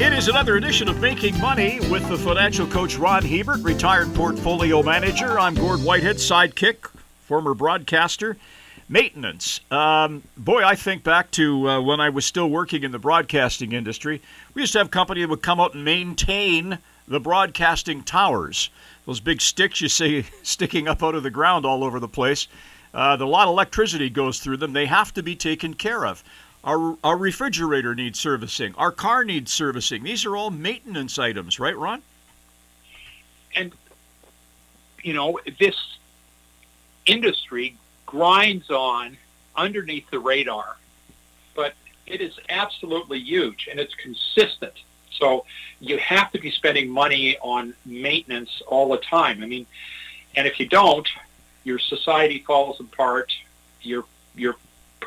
It is another edition of Making Money with the financial coach Ron Hebert, retired portfolio manager. I'm Gord Whitehead, sidekick, former broadcaster. Maintenance. Um, boy, I think back to uh, when I was still working in the broadcasting industry. We used to have company that would come out and maintain the broadcasting towers. Those big sticks you see sticking up out of the ground all over the place. Uh, a lot of electricity goes through them. They have to be taken care of. Our, our refrigerator needs servicing. Our car needs servicing. These are all maintenance items, right, Ron? And, you know, this industry grinds on underneath the radar, but it is absolutely huge and it's consistent. So you have to be spending money on maintenance all the time. I mean, and if you don't, your society falls apart. Your your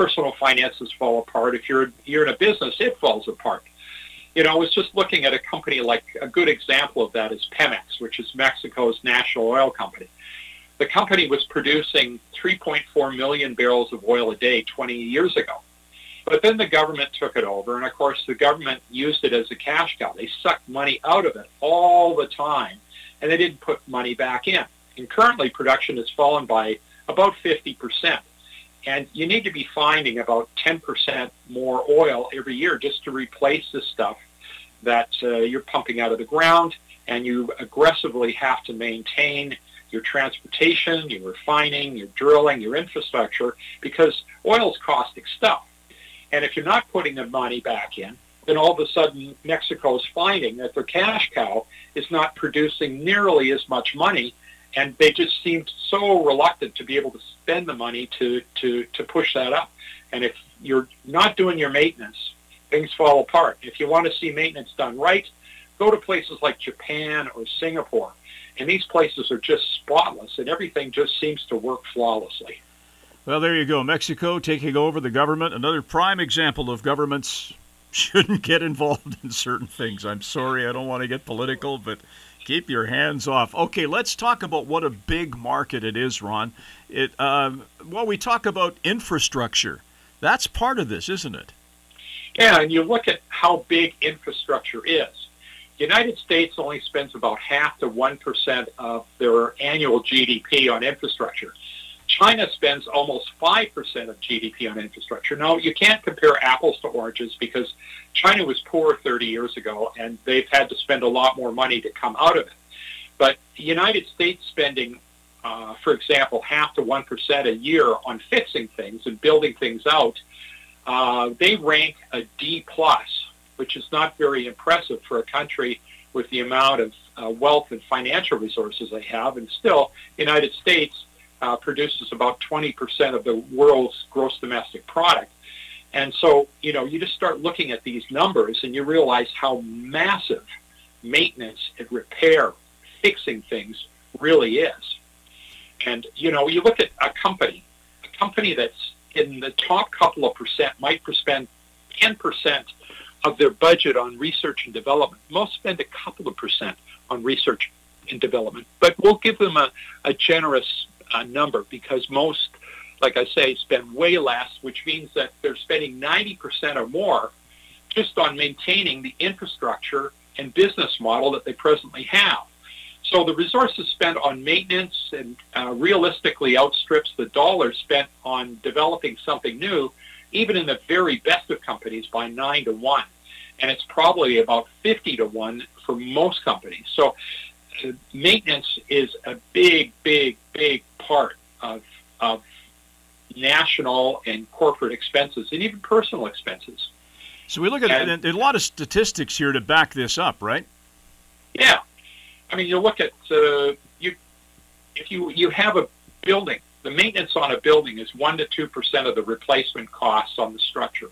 personal finances fall apart. If you're you're in a business, it falls apart. You know, I was just looking at a company like a good example of that is Pemex, which is Mexico's national oil company. The company was producing 3.4 million barrels of oil a day 20 years ago. But then the government took it over, and of course the government used it as a cash cow. They sucked money out of it all the time, and they didn't put money back in. And currently production has fallen by about 50%. And you need to be finding about 10% more oil every year just to replace the stuff that uh, you're pumping out of the ground. And you aggressively have to maintain your transportation, your refining, your drilling, your infrastructure, because oil's caustic stuff. And if you're not putting the money back in, then all of a sudden Mexico is finding that their cash cow is not producing nearly as much money and they just seemed so reluctant to be able to spend the money to, to, to push that up. And if you're not doing your maintenance, things fall apart. If you want to see maintenance done right, go to places like Japan or Singapore. And these places are just spotless, and everything just seems to work flawlessly. Well, there you go. Mexico taking over the government. Another prime example of governments shouldn't get involved in certain things. I'm sorry, I don't want to get political, but Keep your hands off. Okay, let's talk about what a big market it is, Ron. It um, well, we talk about infrastructure. That's part of this, isn't it? Yeah, and you look at how big infrastructure is. The United States only spends about half to one percent of their annual GDP on infrastructure. China spends almost 5% of GDP on infrastructure. Now, you can't compare apples to oranges because China was poor 30 years ago and they've had to spend a lot more money to come out of it. But the United States spending, uh, for example, half to 1% a year on fixing things and building things out, uh, they rank a D plus, which is not very impressive for a country with the amount of uh, wealth and financial resources they have. And still, United States uh, produces about 20% of the world's gross domestic product. And so, you know, you just start looking at these numbers and you realize how massive maintenance and repair, fixing things really is. And, you know, you look at a company, a company that's in the top couple of percent might spend 10% of their budget on research and development. Most spend a couple of percent on research and development, but we'll give them a, a generous uh, number because most, like I say, spend way less, which means that they're spending 90% or more just on maintaining the infrastructure and business model that they presently have. So the resources spent on maintenance and uh, realistically outstrips the dollars spent on developing something new, even in the very best of companies, by nine to one. And it's probably about 50 to one for most companies. So maintenance is a big, big, big part of, of national and corporate expenses and even personal expenses. So we look at and, a lot of statistics here to back this up, right? Yeah, I mean, you look at uh, you if you you have a building, the maintenance on a building is one to two percent of the replacement costs on the structure.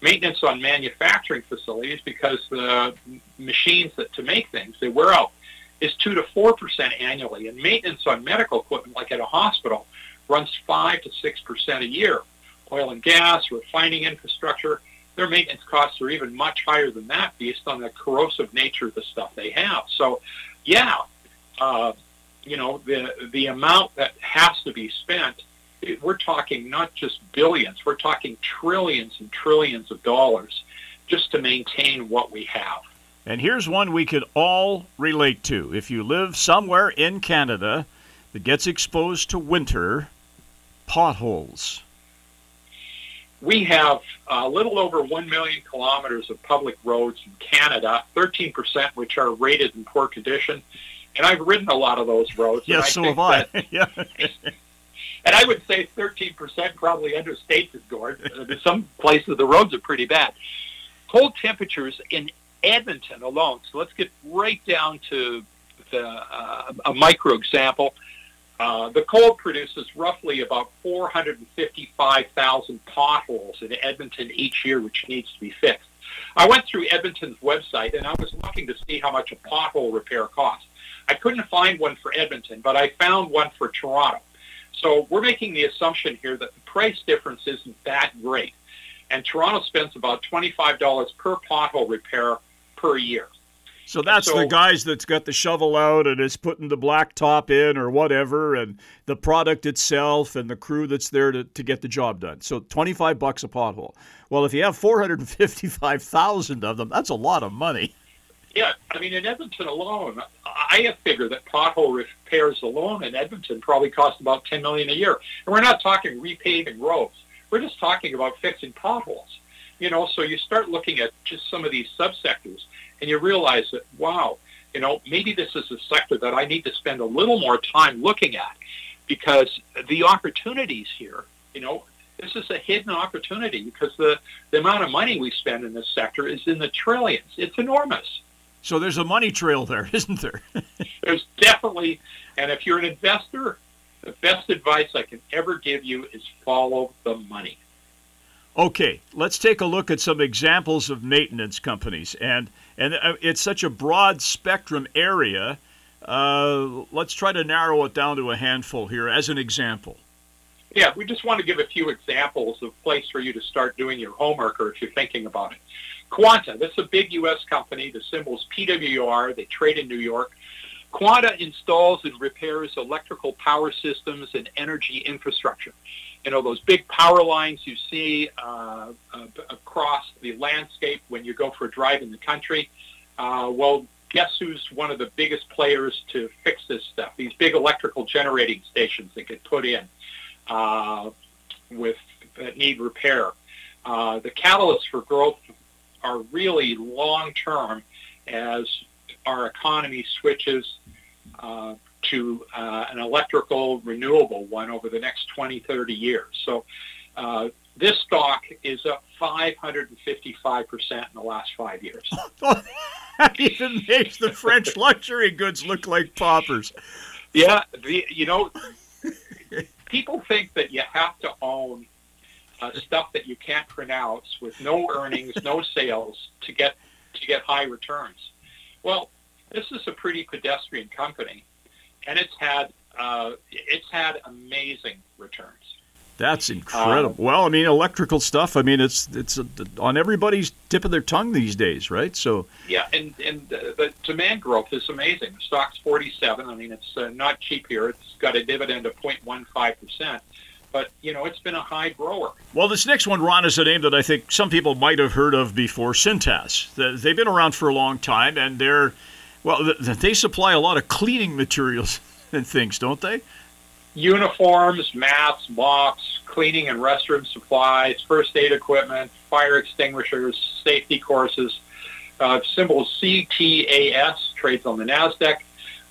Maintenance on manufacturing facilities, because the machines that to make things they wear out is 2 to 4% annually, and maintenance on medical equipment, like at a hospital, runs 5 to 6% a year. Oil and gas, refining infrastructure, their maintenance costs are even much higher than that based on the corrosive nature of the stuff they have. So, yeah, uh, you know, the, the amount that has to be spent, it, we're talking not just billions, we're talking trillions and trillions of dollars just to maintain what we have. And here's one we could all relate to. If you live somewhere in Canada that gets exposed to winter, potholes. We have uh, a little over 1 million kilometers of public roads in Canada, 13% which are rated in poor condition. And I've ridden a lot of those roads. Yes, so have I. yeah. and I would say 13% probably understates it, Gord. In some places, the roads are pretty bad. Cold temperatures in Edmonton alone, so let's get right down to the, uh, a micro example. Uh, the cold produces roughly about 455,000 potholes in Edmonton each year, which needs to be fixed. I went through Edmonton's website and I was looking to see how much a pothole repair costs. I couldn't find one for Edmonton, but I found one for Toronto. So we're making the assumption here that the price difference isn't that great. And Toronto spends about $25 per pothole repair per year. So that's so, the guys that's got the shovel out and is putting the black top in or whatever, and the product itself and the crew that's there to, to get the job done. So 25 bucks a pothole. Well, if you have 455,000 of them, that's a lot of money. Yeah, I mean, in Edmonton alone, I have figured that pothole repairs alone in Edmonton probably cost about 10 million a year. And we're not talking repaving roads. We're just talking about fixing potholes. You know, so you start looking at just some of these subsectors and you realize that, wow, you know, maybe this is a sector that I need to spend a little more time looking at because the opportunities here, you know, this is a hidden opportunity because the, the amount of money we spend in this sector is in the trillions. It's enormous. So there's a money trail there, isn't there? there's definitely, and if you're an investor, the best advice I can ever give you is follow the money. Okay, let's take a look at some examples of maintenance companies, and and uh, it's such a broad spectrum area. Uh, let's try to narrow it down to a handful here as an example. Yeah, we just want to give a few examples of place for you to start doing your homework, or if you're thinking about it. Quanta, this is a big U.S. company. The symbol is PWR. They trade in New York. Quanta installs and repairs electrical power systems and energy infrastructure you know, those big power lines you see uh, uh, across the landscape when you go for a drive in the country. Uh, well, guess who's one of the biggest players to fix this stuff? These big electrical generating stations that get put in uh, with that need repair. Uh, the catalysts for growth are really long term as our economy switches uh, to uh, an electrical renewable one over the next 20, 30 years. So uh, this stock is up 555% in the last five years. that even makes the French luxury goods look like poppers. Yeah, the, you know, people think that you have to own uh, stuff that you can't pronounce with no earnings, no sales to get to get high returns. Well, this is a pretty pedestrian company, and it's had uh, it's had amazing returns. That's incredible. Um, well, I mean, electrical stuff. I mean, it's it's on everybody's tip of their tongue these days, right? So yeah, and and the, the demand growth is amazing. The stock's forty seven. I mean, it's uh, not cheap here. It's got a dividend of 0.15 percent. But you know, it's been a high grower. Well, this next one, Ron, is a name that I think some people might have heard of before. Cintas. They've been around for a long time, and they're well, they supply a lot of cleaning materials and things, don't they? Uniforms, masks, mops, cleaning and restroom supplies, first aid equipment, fire extinguishers, safety courses. Uh, symbol CTAS trades on the NASDAQ.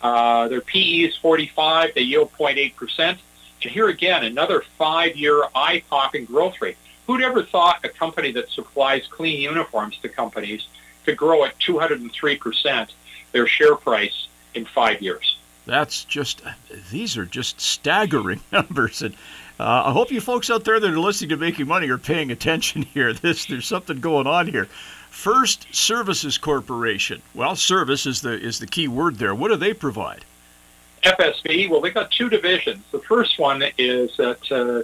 Uh, their PE is 45. They yield 0.8%. And here again, another five-year eye-popping growth rate. Who'd ever thought a company that supplies clean uniforms to companies could grow at 203% their share price in five years. That's just, these are just staggering numbers. And uh, I hope you folks out there that are listening to Making Money are paying attention here. This, there's something going on here. First Services Corporation. Well, service is the is the key word there. What do they provide? FSV. Well, they got two divisions. The first one is that uh,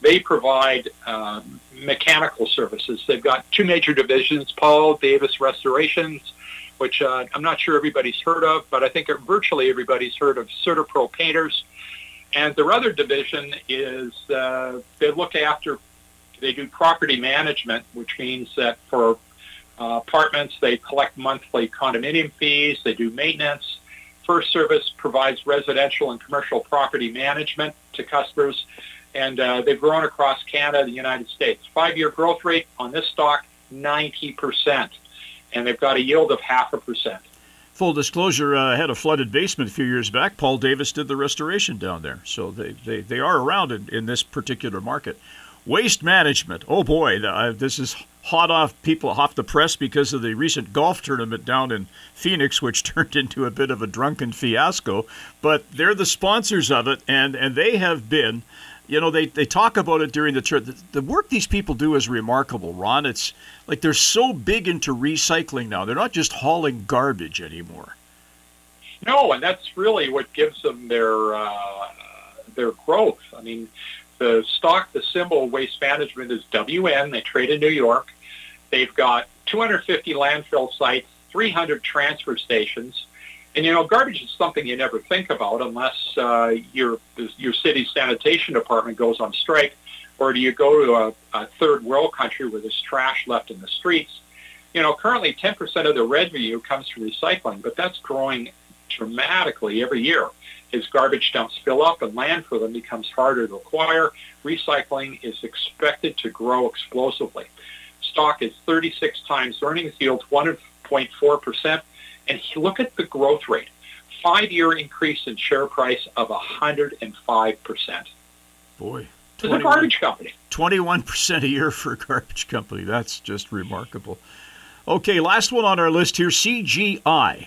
they provide um, mechanical services. They've got two major divisions: Paul Davis Restorations which uh, I'm not sure everybody's heard of, but I think virtually everybody's heard of CertaPro Painters. And their other division is uh, they look after, they do property management, which means that for uh, apartments. They collect monthly condominium fees. They do maintenance. First Service provides residential and commercial property management to customers, and uh, they've grown across Canada and the United States. Five-year growth rate on this stock, 90%, and they've got a yield of half a percent. Full disclosure, uh, I had a flooded basement a few years back. Paul Davis did the restoration down there, so they, they, they are around in, in this particular market. Waste management. Oh boy, uh, this is hot off people off the press because of the recent golf tournament down in Phoenix, which turned into a bit of a drunken fiasco. But they're the sponsors of it, and and they have been. You know, they, they talk about it during the tour. The, the work these people do is remarkable, Ron. It's like they're so big into recycling now. They're not just hauling garbage anymore. No, and that's really what gives them their uh, their growth. I mean, the stock, the symbol Waste Management is WM. They trade in New York. They've got 250 landfill sites, 300 transfer stations. And you know, garbage is something you never think about unless uh, your your city sanitation department goes on strike, or do you go to a, a third world country where there's trash left in the streets? You know, currently 10% of the revenue comes from recycling, but that's growing dramatically every year as garbage dumps fill up and land for them becomes harder to acquire, recycling is expected to grow explosively. Stock is 36 times earnings, yields 1.4%, and look at the growth rate. Five-year increase in share price of 105%. Boy. It's a garbage company. 21% a year for a garbage company. That's just remarkable. Okay, last one on our list here, CGI.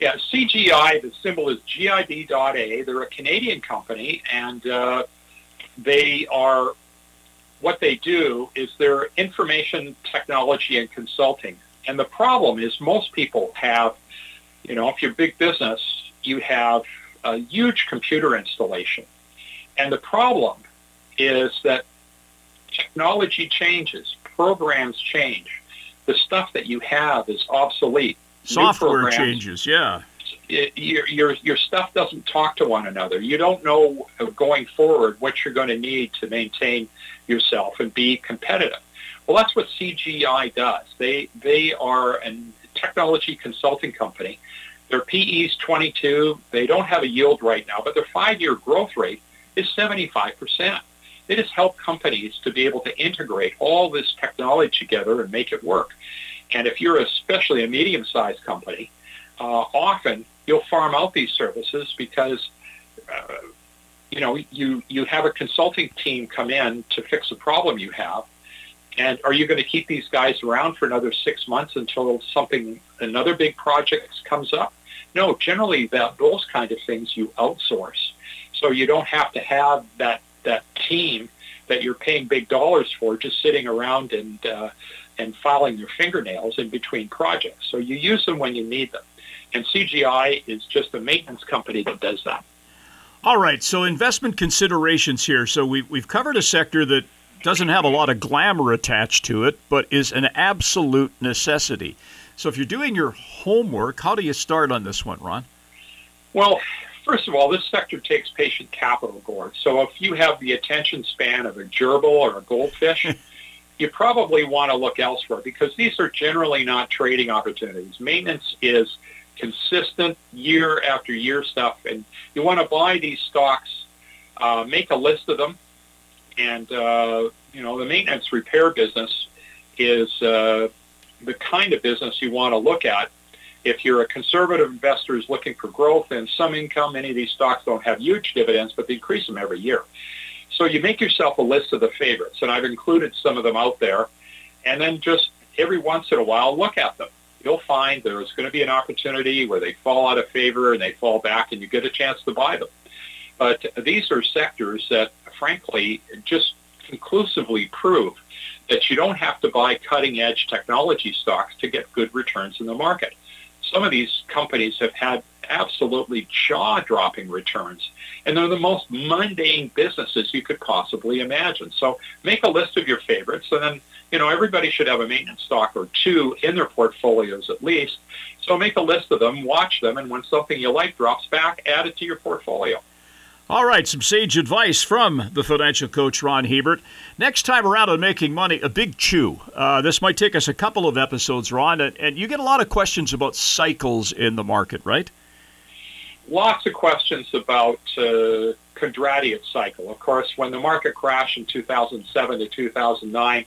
Yeah, CGI, the symbol is GIB.A. They're a Canadian company, and uh, they are, what they do is they're information technology and consulting. And the problem is most people have, you know, if you're big business, you have a huge computer installation. And the problem is that technology changes, programs change. The stuff that you have is obsolete software changes. Yeah, it, your your your stuff doesn't talk to one another. You don't know uh, going forward what you're going to need to maintain yourself and be competitive. Well, that's what CGI does. They they are a technology consulting company. Their PE is 22. They don't have a yield right now, but their five-year growth rate is 75 percent. They just help companies to be able to integrate all this technology together and make it work. And if you're especially a medium-sized company, uh, often you'll farm out these services because uh, you know you you have a consulting team come in to fix a problem you have, and are you going to keep these guys around for another six months until something another big project comes up? No, generally that those kind of things you outsource, so you don't have to have that that team that you're paying big dollars for just sitting around and uh, and filing their fingernails in between projects. So you use them when you need them. And CGI is just a maintenance company that does that. All right, so investment considerations here. So we've, we've covered a sector that doesn't have a lot of glamour attached to it, but is an absolute necessity. So if you're doing your homework, how do you start on this one, Ron? Well, first of all, this sector takes patient capital, Gord. So if you have the attention span of a gerbil or a goldfish, you probably want to look elsewhere because these are generally not trading opportunities. Maintenance is consistent year after year stuff, and you want to buy these stocks, uh, make a list of them, and uh, you know the maintenance repair business is uh, the kind of business you want to look at. If you're a conservative investor who's looking for growth and some income, many of these stocks don't have huge dividends, but they increase them every year. So you make yourself a list of the favorites, and I've included some of them out there, and then just every once in a while look at them. You'll find there's going to be an opportunity where they fall out of favor and they fall back, and you get a chance to buy them. But these are sectors that, frankly, just conclusively prove that you don't have to buy cutting-edge technology stocks to get good returns in the market. Some of these companies have had absolutely jaw-dropping returns. And they're the most mundane businesses you could possibly imagine. So make a list of your favorites, and then you know everybody should have a maintenance stock or two in their portfolios at least. So make a list of them, watch them, and when something you like drops back, add it to your portfolio. All right, some sage advice from the financial coach Ron Hebert. Next time around on Making Money, a big chew. Uh, this might take us a couple of episodes, Ron, and, and you get a lot of questions about cycles in the market, right? Lots of questions about uh, Kondratiev cycle. Of course, when the market crashed in 2007 to 2009,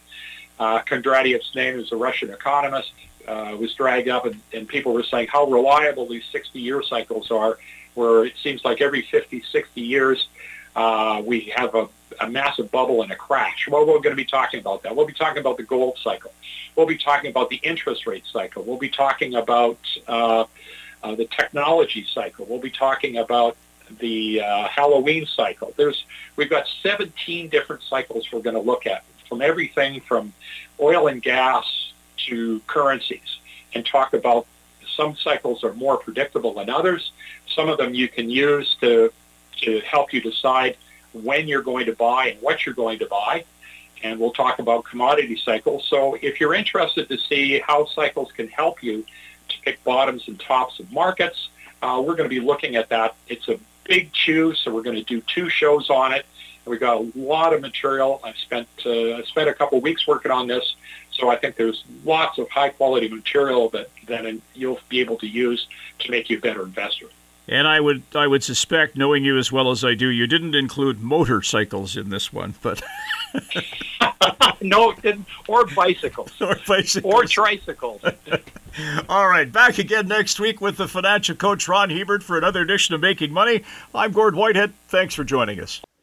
uh, Kondratiev's name as a Russian economist uh, was dragged up, and, and people were saying how reliable these 60-year cycles are where it seems like every 50, 60 years uh, we have a, a massive bubble and a crash. Well, we're going to be talking about that. We'll be talking about the gold cycle. We'll be talking about the interest rate cycle. We'll be talking about uh, uh, the technology cycle. We'll be talking about the uh, Halloween cycle. There's we've got 17 different cycles we're going to look at, from everything from oil and gas to currencies, and talk about some cycles are more predictable than others. Some of them you can use to, to help you decide when you're going to buy and what you're going to buy. And we'll talk about commodity cycles. So if you're interested to see how cycles can help you to pick bottoms and tops of markets, uh, we're going to be looking at that. It's a big chew, so we're going to do two shows on it. We've got a lot of material. I've spent uh, spent a couple weeks working on this, so I think there's lots of high quality material that then you'll be able to use to make you a better investor. And I would I would suspect, knowing you as well as I do, you didn't include motorcycles in this one, but no, didn't. Or bicycles. Or bicycles. Or tricycles. All right, back again next week with the financial coach Ron Hebert for another edition of Making Money. I'm Gord Whitehead. Thanks for joining us.